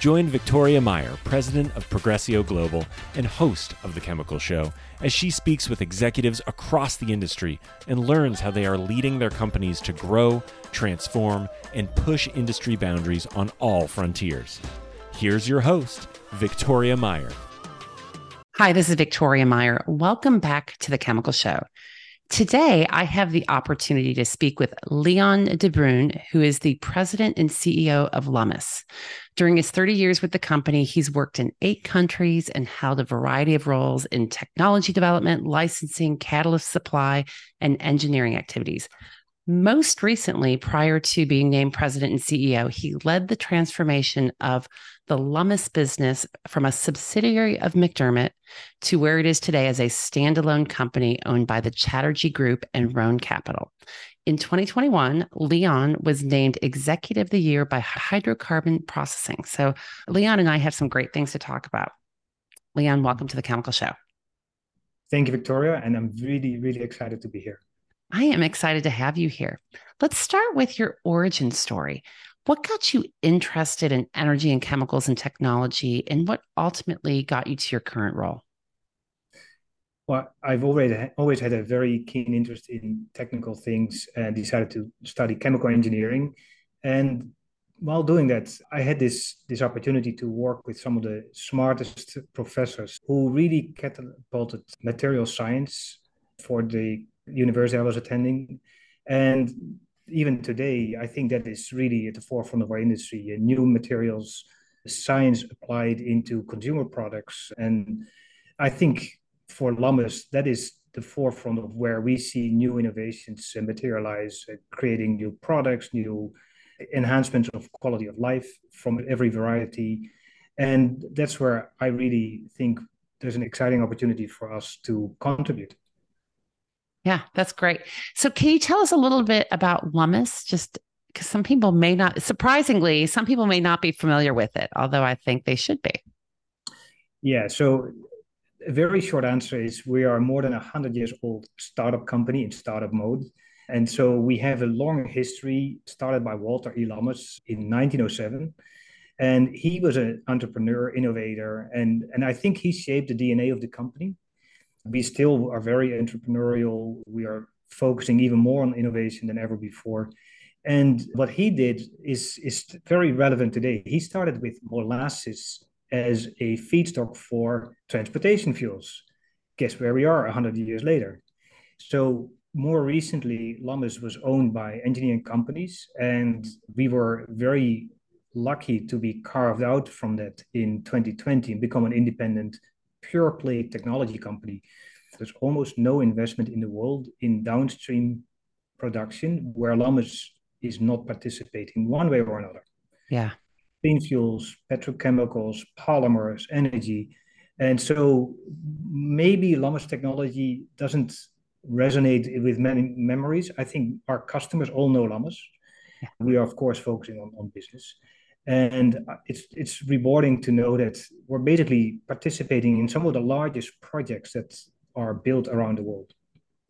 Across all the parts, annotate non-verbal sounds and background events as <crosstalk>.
Join Victoria Meyer, president of Progressio Global and host of The Chemical Show, as she speaks with executives across the industry and learns how they are leading their companies to grow, transform, and push industry boundaries on all frontiers. Here's your host, Victoria Meyer. Hi, this is Victoria Meyer. Welcome back to The Chemical Show. Today, I have the opportunity to speak with Leon de Bruyn, who is the president and CEO of Lummus. During his 30 years with the company, he's worked in eight countries and held a variety of roles in technology development, licensing, catalyst supply, and engineering activities. Most recently, prior to being named president and CEO, he led the transformation of the Lummus business from a subsidiary of McDermott to where it is today as a standalone company owned by the Chatterjee Group and Rhône Capital. In 2021, Leon was named Executive of the Year by Hydrocarbon Processing. So, Leon and I have some great things to talk about. Leon, welcome to the Chemical Show. Thank you, Victoria. And I'm really, really excited to be here. I am excited to have you here. Let's start with your origin story. What got you interested in energy and chemicals and technology, and what ultimately got you to your current role? Well, I've already always had a very keen interest in technical things and decided to study chemical engineering. And while doing that, I had this this opportunity to work with some of the smartest professors who really catapulted material science for the university I was attending. And even today, I think that is really at the forefront of our industry. New materials, science applied into consumer products. And I think for Lummus, that is the forefront of where we see new innovations materialize, uh, creating new products, new enhancements of quality of life from every variety. And that's where I really think there's an exciting opportunity for us to contribute. Yeah, that's great. So, can you tell us a little bit about Lummus? Just because some people may not, surprisingly, some people may not be familiar with it, although I think they should be. Yeah. So, a very short answer is we are more than a 100 years old startup company in startup mode. And so we have a long history started by Walter E. Lummus in 1907. And he was an entrepreneur, innovator, and, and I think he shaped the DNA of the company we still are very entrepreneurial. We are focusing even more on innovation than ever before. And what he did is, is very relevant today. He started with molasses as a feedstock for transportation fuels. Guess where we are 100 years later? So, more recently, Lummus was owned by engineering companies, and we were very lucky to be carved out from that in 2020 and become an independent pure play technology company. There's almost no investment in the world in downstream production where Lummus is not participating one way or another. Yeah. Clean fuels, petrochemicals, polymers, energy. And so maybe Lummus technology doesn't resonate with many memories. I think our customers all know Lummus. Yeah. We are, of course, focusing on, on business. And it's it's rewarding to know that we're basically participating in some of the largest projects that are built around the world.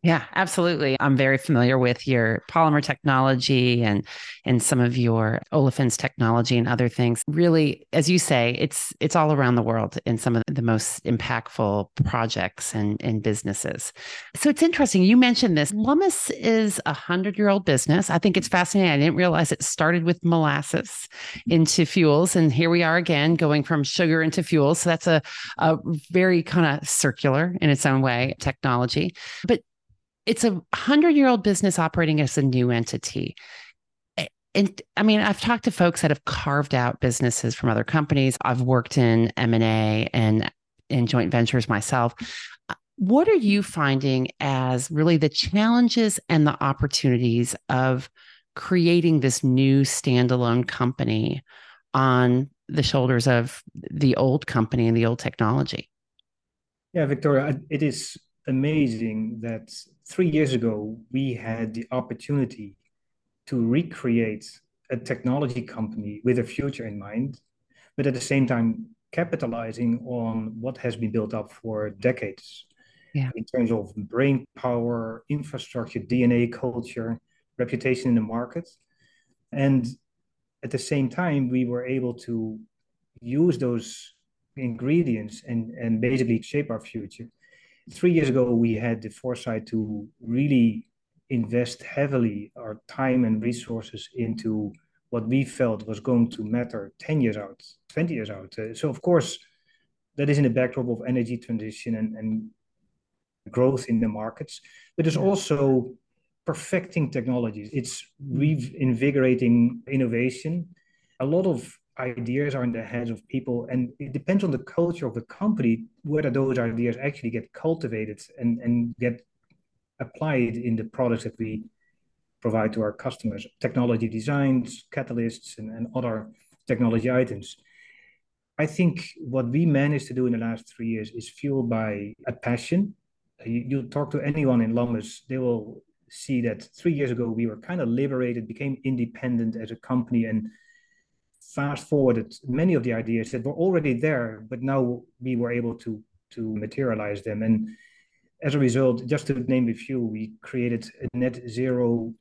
Yeah, absolutely. I'm very familiar with your polymer technology and and some of your olefins technology and other things. Really, as you say, it's it's all around the world in some of the most impactful projects and, and businesses. So it's interesting. You mentioned this. Lummus is a hundred year old business. I think it's fascinating. I didn't realize it started with molasses into fuels, and here we are again going from sugar into fuels. So that's a, a very kind of circular in its own way technology. But it's a hundred year old business operating as a new entity. And I mean, I've talked to folks that have carved out businesses from other companies. I've worked in M and A and in joint ventures myself. Uh, what are you finding as really the challenges and the opportunities of creating this new standalone company on the shoulders of the old company and the old technology? Yeah, Victoria, it is amazing that three years ago we had the opportunity to recreate a technology company with a future in mind, but at the same time capitalizing on what has been built up for decades yeah. in terms of brain power, infrastructure, DNA, culture, reputation in the market. And at the same time, we were able to use those ingredients and, and basically shape our future. Three years ago, we had the foresight to really invest heavily our time and resources into what we felt was going to matter 10 years out, 20 years out. Uh, so, of course, that is in the backdrop of energy transition and, and growth in the markets, but it's also perfecting technologies. It's reinvigorating innovation. A lot of ideas are in the heads of people, and it depends on the culture of the company whether those ideas actually get cultivated and, and get applied in the products that we provide to our customers technology designs, catalysts, and, and other technology items. I think what we managed to do in the last three years is fueled by a passion. You, you talk to anyone in Lummus, they will see that three years ago we were kind of liberated, became independent as a company, and fast forwarded many of the ideas that were already there, but now we were able to to materialize them. And as a result, just to name a few, we created a net zero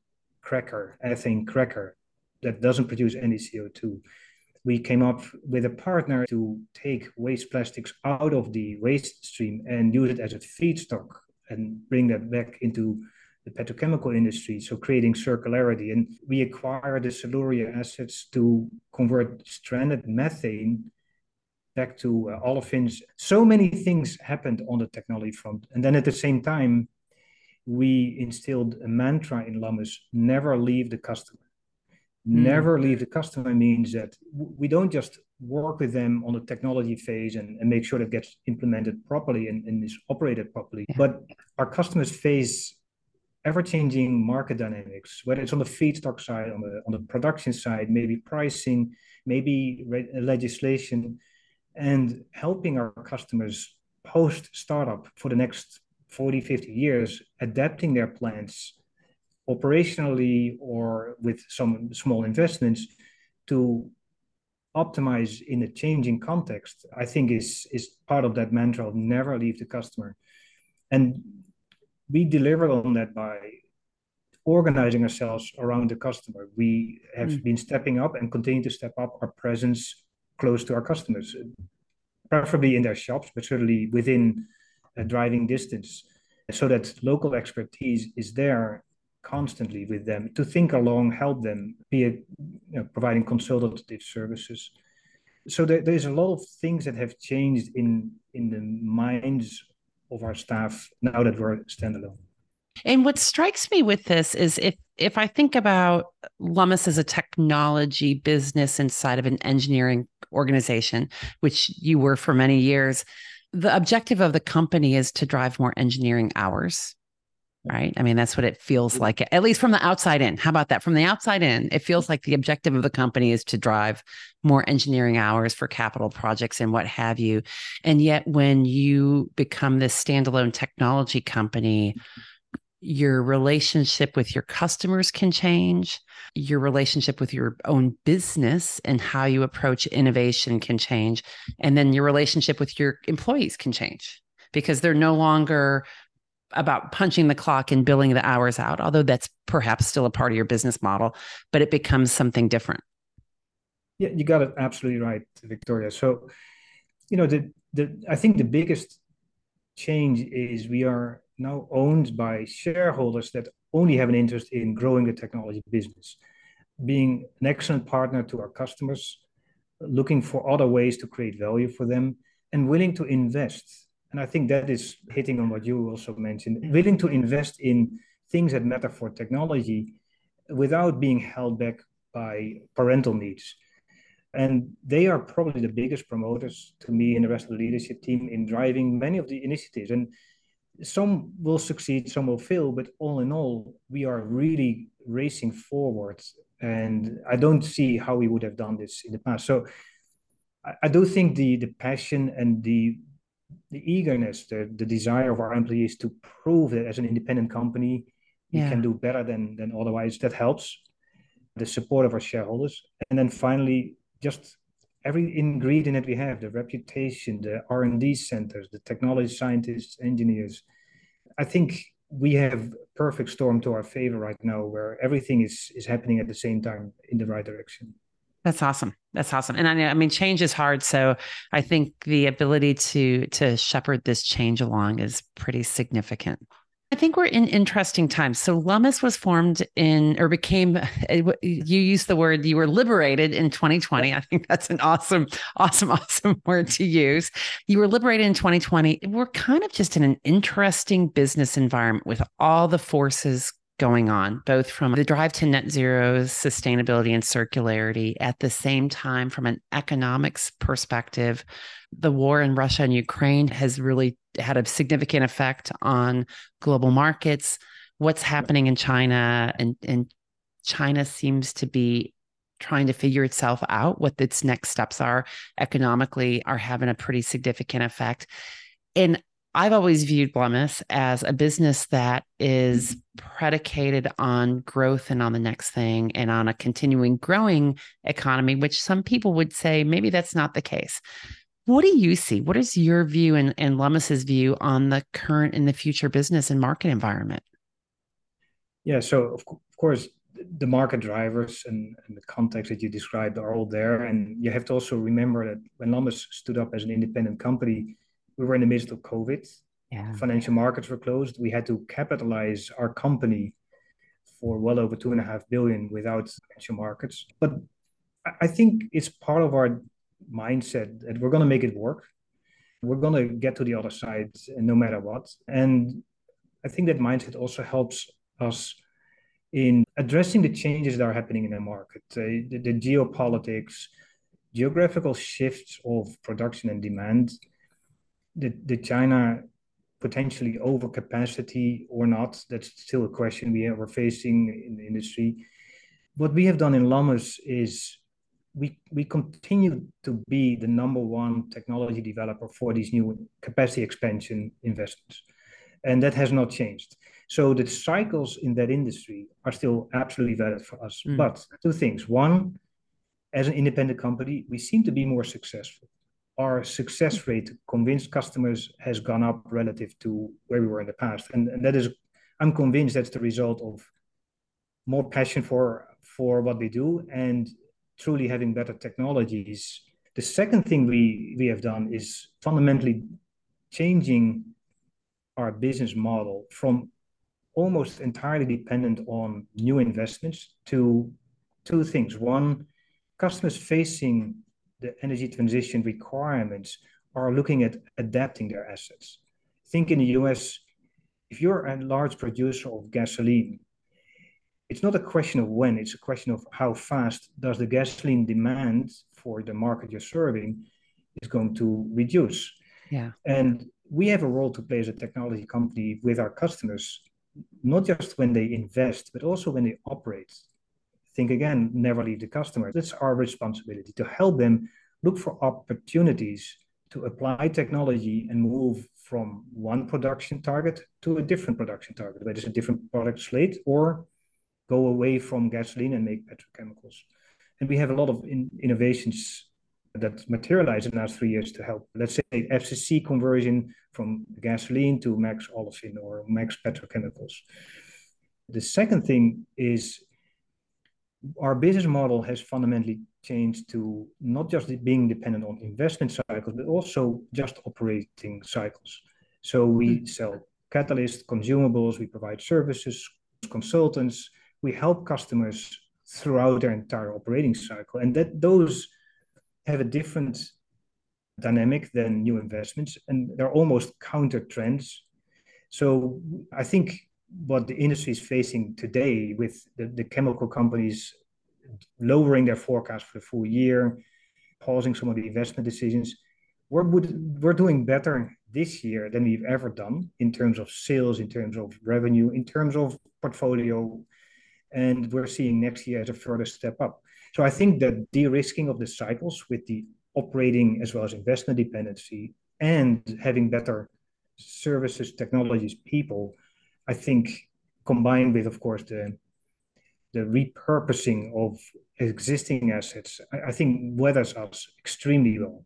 cracker, ethane cracker, that doesn't produce any CO2. We came up with a partner to take waste plastics out of the waste stream and use it as a feedstock and bring that back into the petrochemical industry, so creating circularity. And we acquired the Siluria assets to convert stranded methane back to uh, olefins. So many things happened on the technology front. And then at the same time, we instilled a mantra in Lummus never leave the customer. Mm. Never leave the customer means that we don't just work with them on the technology phase and, and make sure that gets implemented properly and, and is operated properly. Yeah. But our customers face ever-changing market dynamics, whether it's on the feedstock side, on the on the production side, maybe pricing, maybe legislation, and helping our customers post startup for the next 40, 50 years, adapting their plants operationally or with some small investments to optimize in a changing context, I think is is part of that mantra of never leave the customer. And we deliver on that by organizing ourselves around the customer. We have mm. been stepping up and continue to step up our presence close to our customers, preferably in their shops, but certainly within a driving distance, so that local expertise is there constantly with them to think along, help them, be a, you know, providing consultative services. So there, there's a lot of things that have changed in in the minds of our staff now that we're standalone. And what strikes me with this is if if I think about Lummus as a technology business inside of an engineering organization, which you were for many years, the objective of the company is to drive more engineering hours right? I mean, that's what it feels like, at least from the outside in. How about that? From the outside in, it feels mm-hmm. like the objective of the company is to drive more engineering hours for capital projects and what have you. And yet, when you become this standalone technology company, mm-hmm. your relationship with your customers can change. Your relationship with your own business and how you approach innovation can change. And then your relationship with your employees can change because they're no longer about punching the clock and billing the hours out, although that's perhaps still a part of your business model, but it becomes something different. Yeah, you got it absolutely right, Victoria. So, you know, the the I think the biggest change is we are now owned by shareholders that only have an interest in growing the technology business, being an excellent partner to our customers, looking for other ways to create value for them, and willing to invest and I think that is hitting on what you also mentioned, willing to invest in things that matter for technology without being held back by parental needs. And they are probably the biggest promoters to me and the rest of the leadership team in driving many of the initiatives. And some will succeed, some will fail, but all in all, we are really racing forward. And I don't see how we would have done this in the past. So I, I do think the the passion and the the eagerness, the, the desire of our employees to prove that as an independent company, we can do better than, than otherwise, that helps. The support of our shareholders. And then finally, just every ingredient that we have, the reputation, the R&D centers, the technology scientists, engineers. I think we have perfect storm to our favor right now where everything is is happening at the same time in the right direction. That's awesome. That's awesome. And I, I mean, change is hard. So I think the ability to to shepherd this change along is pretty significant. I think we're in interesting times. So Lummus was formed in or became <laughs> you used the word you were liberated in 2020. I think that's an awesome, awesome, <laughs> awesome word to use. You were liberated in 2020. We're kind of just in an interesting business environment with all the forces going on, both from the drive to net zero, sustainability, and circularity. At the same time, from an economics perspective, the war in Russia and Ukraine has really had a significant effect on global markets. What's happening in China and, and China seems to be trying to figure itself out what its next steps are economically are having a pretty significant effect. And I've always viewed Lummus as a business that is predicated on growth and on the next thing and on a continuing growing economy, which some people would say maybe that's not the case. What do you see? What is your view and, and view on the current and the future business and market environment? Yeah, so of, of course, the market drivers and, and, the context that you described are all there. And you have to also remember that when Lummus stood up as an independent company, we were in the midst of COVID. Yeah. Financial markets were closed. We had to capitalize our company for well over two and a half billion without financial markets. But I think it's part of our mindset that we're going to make it work. We're going to get to the other side no matter what. And I think that mindset also helps us in addressing the changes that are happening in the market, the, the, the geopolitics, geographical shifts of production and demand, the, the China potentially overcapacity or not, that's still a question we are facing in the industry. What we have done in Lummus is we, we continue to be the number one technology developer for these new capacity expansion investments. And that has not changed. So the cycles in that industry are still absolutely valid for us. Mm. But two things. One, as an independent company, we seem to be more successful our success rate to convince customers has gone up relative to where we were in the past. And, that is, I'm convinced that's the result of more passion for for what we do and truly having better technologies. The second thing we we have done is fundamentally changing our business model from almost entirely dependent on new investments to two things. One, customers facing the energy transition requirements are looking at adapting their assets. Think in the US, if you're a large producer of gasoline, it's not a question of when, it's a question of how fast does the gasoline demand for the market you're serving is going to reduce. Yeah. And we have a role to play as a technology company with our customers, not just when they invest, but also when they operate think again, never leave the customer. That's our responsibility to help them look for opportunities to apply technology and move from one production target to a different production target, whether it's a different product slate or go away from gasoline and make petrochemicals. And we have a lot of in, innovations that materialize in the last three years to help, let's say, FCC conversion from gasoline to max olefin or max petrochemicals. The second thing is our business model has fundamentally changed to not just being dependent on investment cycles, but also just operating cycles. So we mm-hmm. sell catalysts, consumables, we provide services, consultants, we help customers throughout their entire operating cycle. And that those have a different dynamic than new investments, and they're almost counter trends. So I think what the industry is facing today with the, the chemical companies lowering their forecast for the full year, pausing some of the investment decisions. We're, we're doing better this year than we've ever done in terms of sales, in terms of revenue, in terms of portfolio. And we're seeing next year as a further step up. So I think that de risking of the cycles with the operating as well as investment dependency and having better services, technologies, people, I think combined with, of course, the the repurposing of existing assets, I, think weathers us extremely well.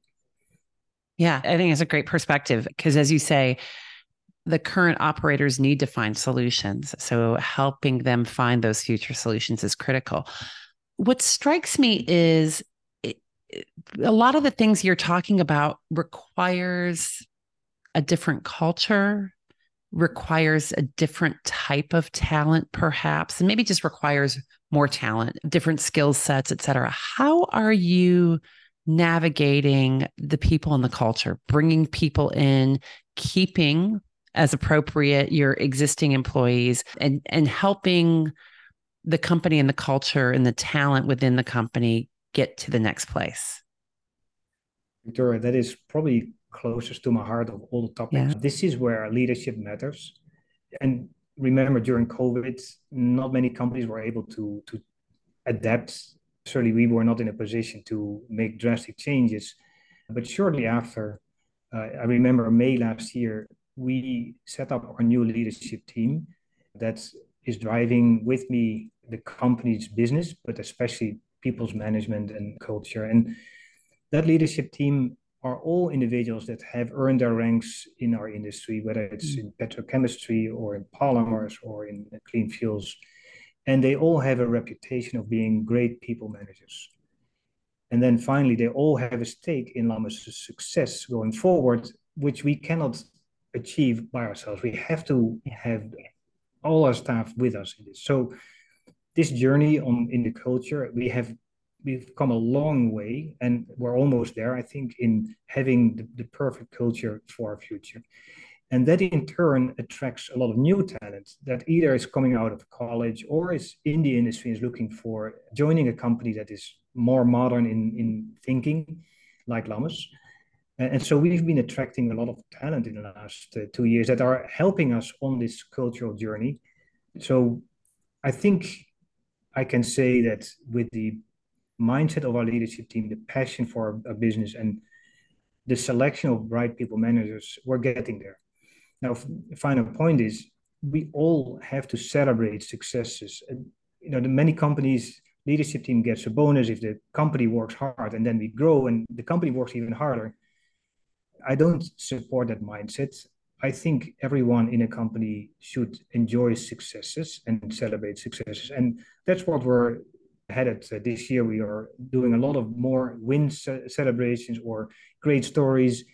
Yeah, I think it's a great perspective because, as you say, the current operators need to find solutions. So, helping them find those future solutions is critical. What strikes me is a lot of the things you're talking about requires a different culture, requires a different type of talent, perhaps, and maybe just requires more talent, different skill sets, et cetera. How are you navigating the people and the culture, bringing people in, keeping as appropriate your existing employees, and and helping the company and the culture and the talent within the company get to the next place? Victoria, that is probably closest to my heart of all the topics. Yeah. This is where leadership matters. And remember, during COVID, not many companies were able to, to adapt. Certainly, we were not in a position to make drastic changes. But shortly after, uh, I remember May last year, we set up our new leadership team that is driving with me the company's business, but especially people's management and culture. And that leadership team are all individuals that have earned their ranks in our industry, whether it's mm. in petrochemistry or in polymers or in clean fuels. And they all have a reputation of being great people managers. And then finally, they all have a stake in Lummus' success going forward, which we cannot achieve by ourselves. We have to have all our staff with us in this. So this journey on in the culture, we have we've come a long way and we're almost there, I think, in having the, the perfect culture for our future. And that in turn attracts a lot of new talent that either is coming out of college or is in the industry is looking for joining a company that is more modern in, in thinking, like. And, and so we've been attracting a lot of talent in the last uh, two years that are helping us on this cultural journey. So I think I can say that with the mindset of our leadership team, the passion for our business, and the selection of bright people managers, we're getting there. Now, final point is we all have to celebrate successes. And, you know, the many companies leadership team gets a bonus if the company works hard, and then we grow, and the company works even harder. I don't support that mindset. I think everyone in a company should enjoy successes and celebrate successes, and that's what we're headed uh, this year. We are doing a lot of more win celebrations or great stories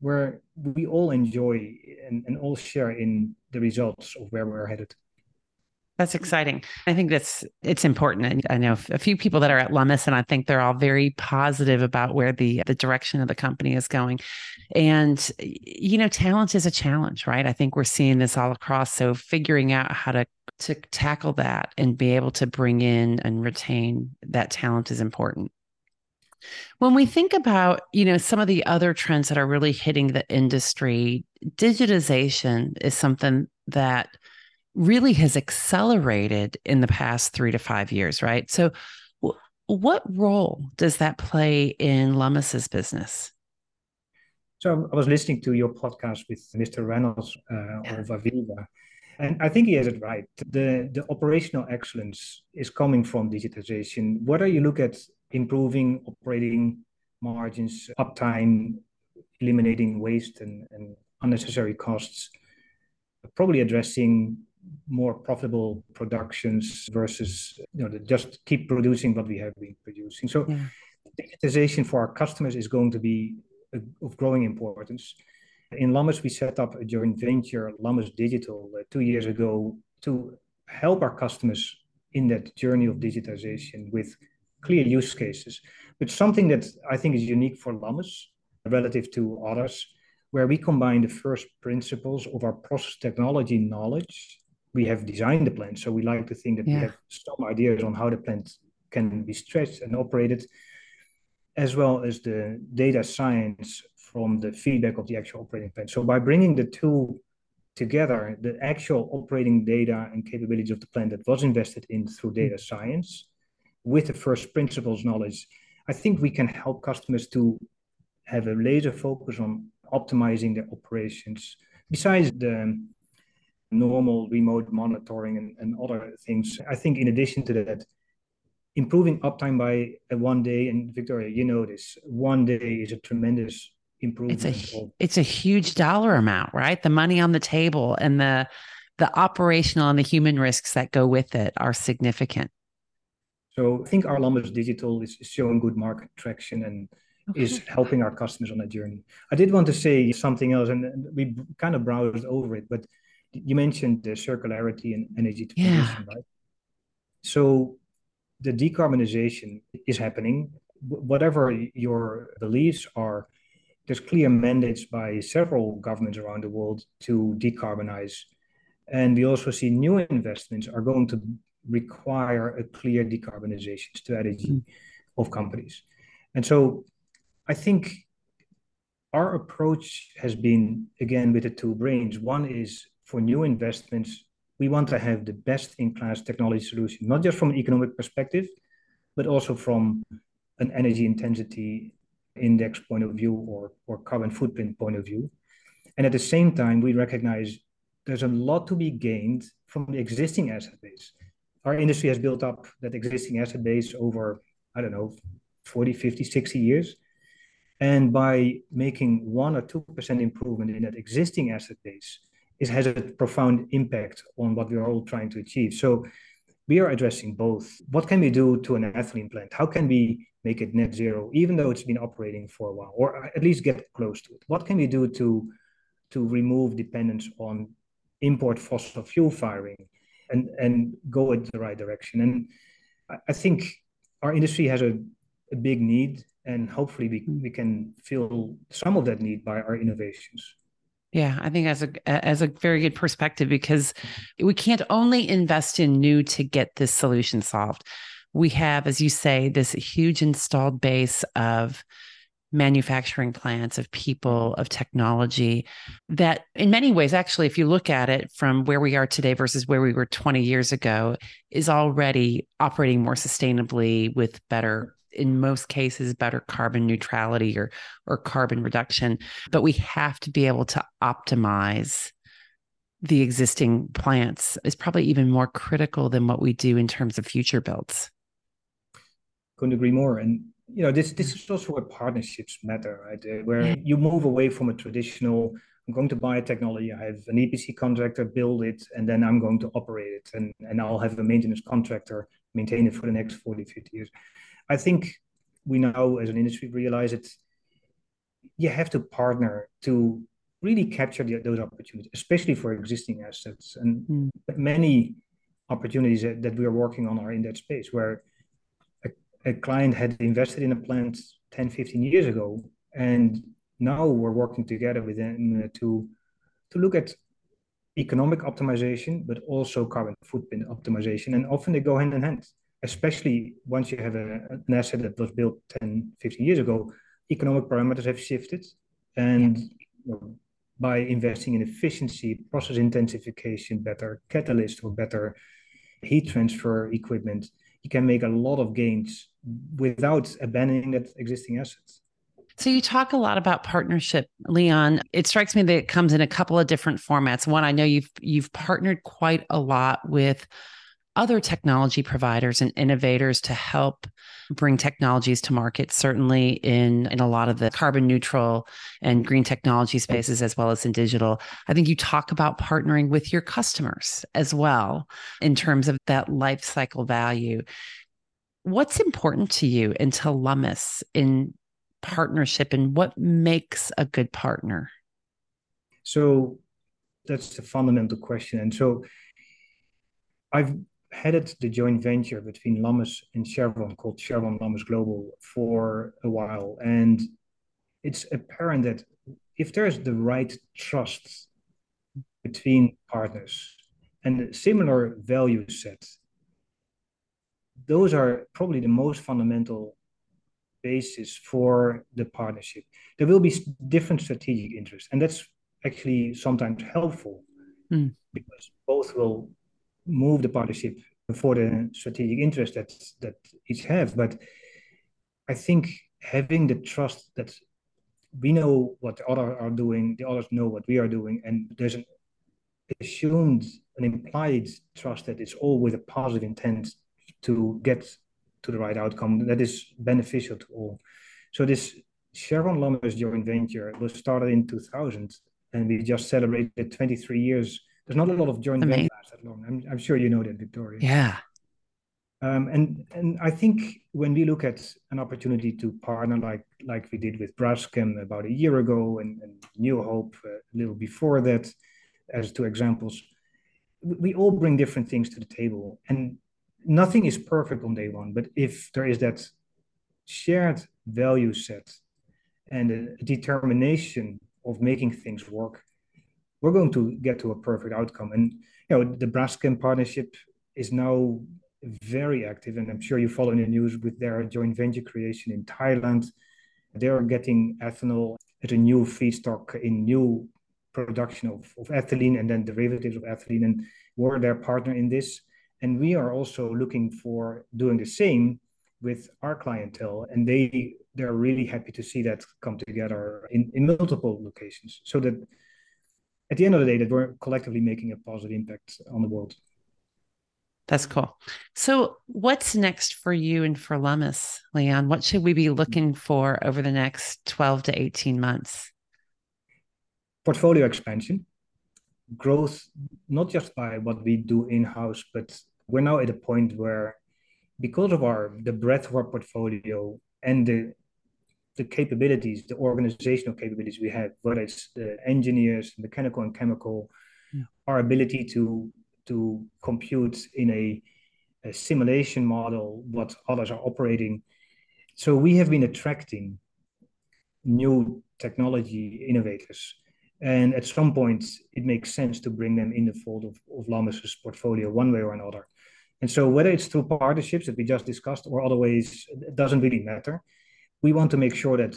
where we all enjoy and, and all share in the results of where we're headed. That's exciting. I think that's it's important. I know a few people that are at Lummus, and I think they're all very positive about where the the direction of the company is going. And you know, talent is a challenge, right? I think we're seeing this all across. So figuring out how to to tackle that and be able to bring in and retain that talent is important. When we think about, you know, some of the other trends that are really hitting the industry, digitization is something that really has accelerated in the past 3 to 5 years, right? So w- what role does that play in Lummus's business? So I was listening to your podcast with Mr. Reynolds uh, yeah. of AVEVA, and I think he has it right. The, the operational excellence is coming from digitization. Whether you look at improving operating margins, uptime, eliminating waste and, and unnecessary costs, probably addressing more profitable productions versus you know just keep producing what we have been producing. So yeah. digitization for our customers is going to be of growing importance. In Lummus, we set up a joint venture, Lummus Digital, uh, two years ago to help our customers in that journey of digitization with clear use cases. But something that I think is unique for Lummus relative to others, where we combine the first principles of our process technology knowledge. We have designed the plant, so we like to think that yeah. we have some ideas on how the plant can be stretched and operated, as well as the data science from the feedback of the actual operating plant. So by bringing the two together, the actual operating data and capabilities of the plant that was invested in through data mm. science with the first principles knowledge, I think we can help customers to have a laser focus on optimizing their operations. Besides the normal remote monitoring and, and other things, I think in addition to that, improving uptime by one day, and Victoria, you know this, one day is a tremendous improvement. It's a it's a huge dollar amount, right? The money on the table and the the operational and the human risks that go with it are significant. So I think our Lummus Digital is showing good market traction and okay. is helping our customers on that journey. I did want to say something else, and we kind of browsed over it, but you mentioned the circularity and energy transition, yeah. right? So the decarbonization is happening. Whatever your beliefs are, there's clear mandates by several governments around the world to decarbonize. And we also see new investments are going to require a clear decarbonization strategy mm. of companies. And so I think our approach has been, again, with the two brains. One is for new investments, we want to have the best in class technology solution, not just from an economic perspective, but also from an energy intensity index point of view or, or carbon footprint point of view. And at the same time, we recognize there's a lot to be gained from the existing asset base. Our industry has built up that existing asset base over, I don't know, 40, 50, 60 years. And by making one or 2% improvement in that existing asset base, it has a profound impact on what we are all trying to achieve. So we are addressing both. What can we do to an ethylene plant? How can we make it net zero, even though it's been operating for a while, or at least get close to it? What can we do to, to remove dependence on import fossil fuel firing and, and go in the right direction? And I think our industry has a, a big need, and hopefully we, we can fill some of that need by our innovations. Yeah, I think as a as a very good perspective because we can't only invest in new to get this solution solved. We have, as you say, this huge installed base of manufacturing plants, of people, of technology that, in many ways, actually, if you look at it from where we are today versus where we were 20 years ago, is already operating more sustainably with better in most cases better carbon neutrality or or carbon reduction but we have to be able to optimize the existing plants is probably even more critical than what we do in terms of future builds couldn't agree more. And you know, this this is also where partnerships matter, right? Uh, where you move away from a traditional. I'm going to buy a technology. I have an EPC contractor build it, and then I'm going to operate it, and and I'll have a maintenance contractor maintain it for the next 40, 50 years. I think we now, as an industry, realize it. You have to partner to really capture the, those opportunities, especially for existing assets. And mm. many opportunities that, that we are working on are in that space where a client had invested in a plant 10, 15 years ago, and now we're working together with them to to look at economic optimization, but also carbon footprint optimization. And often they go hand in hand, especially once you have a, an asset that was built 10, 15 years ago, economic parameters have shifted. And you know, by investing in efficiency, process intensification, better catalyst or better heat transfer equipment, you can make a lot of gains without abandoning that existing assets. So you talk a lot about partnership, Leon. It strikes me that it comes in a couple of different formats. One, I know you've you've partnered quite a lot with other technology providers and innovators to help bring technologies to market certainly in in a lot of the carbon neutral and green technology spaces as well as in digital i think you talk about partnering with your customers as well in terms of that life cycle value what's important to you and to lummus in partnership and what makes a good partner so that's the fundamental question and so i've headed the joint venture between Lummus and Chevron called Chevron Lummus Global for a while. And it's apparent that if there's the right trust between partners and similar value sets, those are probably the most fundamental basis for the partnership. There will be different strategic interests, and that's actually sometimes helpful mm. because both will move the partnership for the strategic interest that that each have. But I think having the trust that we know what the others are doing, the others know what we are doing, and there's an assumed, an implied trust that it's all with a positive intent to get to the right outcome that is beneficial to all. So this Chevron Lummus joint venture was started in 2000, and we just celebrated 23 years. There's not a lot of joint ventures that long. I'm, I'm sure you know that, Victoria. Yeah. Um, and and I think when we look at an opportunity to partner like like we did with Braskem about a year ago and, and New Hope uh, a little before that, as two examples, we all bring different things to the table, and nothing is perfect on day one. But if there is that shared value set and a determination of making things work, we're going to get to a perfect outcome. And you know, the Braskem partnership is now very active, and I'm sure you follow in the news with their joint venture creation in Thailand. They are getting ethanol as a new feedstock in new production of, of ethylene and then derivatives of ethylene, and we're their partner in this. And we are also looking for doing the same with our clientele, and they they're really happy to see that come together in, in multiple locations, so that at the end of the day, that we're collectively making a positive impact on the world. That's cool. So, what's next for you and for Lummus, Leon? What should we be looking for over the next 12 to 18 months? Portfolio expansion, growth, not just by what we do in house, but we're now at a point where, because of our the breadth of our portfolio and the the capabilities, the organizational capabilities we have, whether it's the engineers, mechanical and chemical, yeah. our ability to to compute in a, a simulation model what others are operating. So we have been attracting new technology innovators. And at some point, it makes sense to bring them in the fold of, of Lummus's portfolio one way or another. And so whether it's through partnerships that we just discussed or other ways, it doesn't really matter. We want to make sure that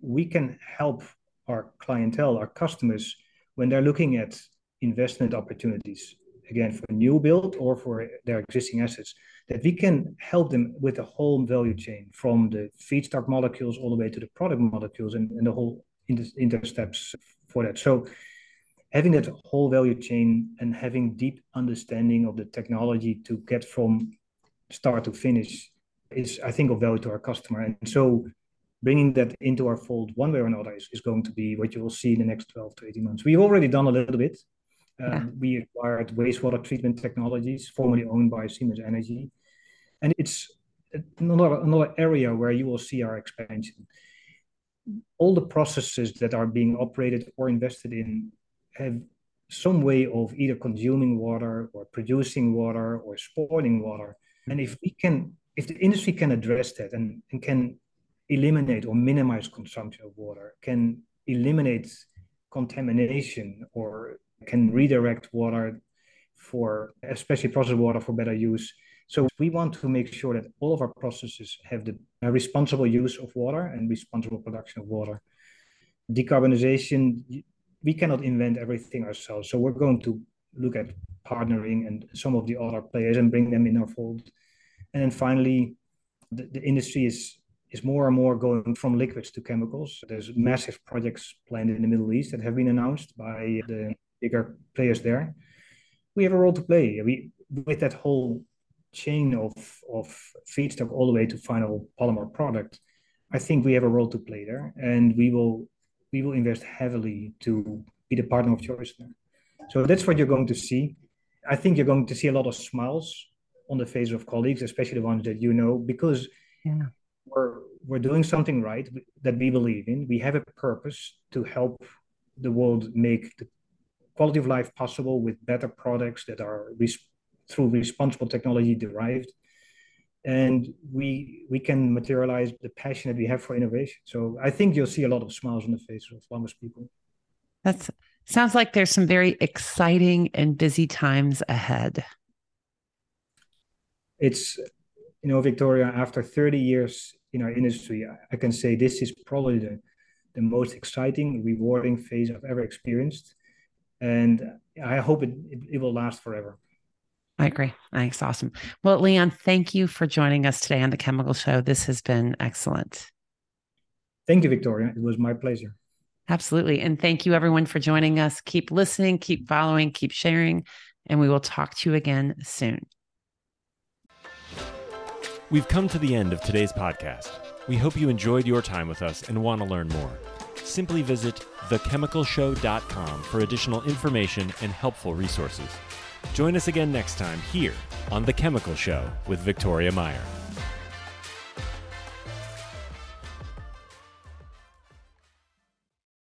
we can help our clientele, our customers, when they're looking at investment opportunities again, for new build or for their existing assets, that we can help them with the whole value chain from the feedstock molecules all the way to the product molecules and, and the whole inter, inter steps for that. So having that whole value chain and having deep understanding of the technology to get from start to finish is, I think, of value to our customer. And so bringing that into our fold one way or another is, is going to be what you will see in the next 12 to 18 months. We've already done a little bit yeah. Um, we acquired wastewater treatment technologies, formerly owned by Siemens Energy. And it's another, another area where you will see our expansion. All the processes that are being operated or invested in have some way of either consuming water or producing water or spoiling water. And if we can, if the industry can address that and, and can eliminate or minimize consumption of water, can eliminate contamination or can redirect water for especially processed water for better use. So we want to make sure that all of our processes have the responsible use of water and responsible production of water. Decarbonization, we cannot invent everything ourselves. So we're going to look at partnering and some of the other players and bring them in our fold. And then finally, the, the industry is is more and more going from liquids to chemicals. There's massive projects planned in the Middle East that have been announced by the bigger players there, we have a role to play. We with that whole chain of of feedstock all the way to final polymer product. I think we have a role to play there, and we will we will invest heavily to be the partner of choice there. So that's what you're going to see. I think you're going to see a lot of smiles on the face of colleagues, especially the ones that you know, because yeah. we're we're doing something right that we believe in. We have a purpose to help the world make the quality of life possible with better products that are res- through responsible technology derived and we we can materialize the passion that we have for innovation. So i think you'll see a lot of smiles on the face of Lummus people. That's sounds like there's some very exciting and busy times ahead. It's you know victoria after 30 years in our industry i can say this is probably the, the most exciting rewarding phase i've ever experienced. And I hope it, it, it will last forever. I agree. Thanks. Awesome. Well, Leon, thank you for joining us today on the Chemical Show. This has been excellent. Thank you, Victoria. It was my pleasure. Absolutely. And thank you, everyone, for joining us. Keep listening, keep following, keep sharing, and we will talk to you again soon. We've come to the end of today's podcast. We hope you enjoyed your time with us and want to learn more. Simply visit thechemicalshow.com for additional information and helpful resources. Join us again next time here on The Chemical Show with Victoria Meyer.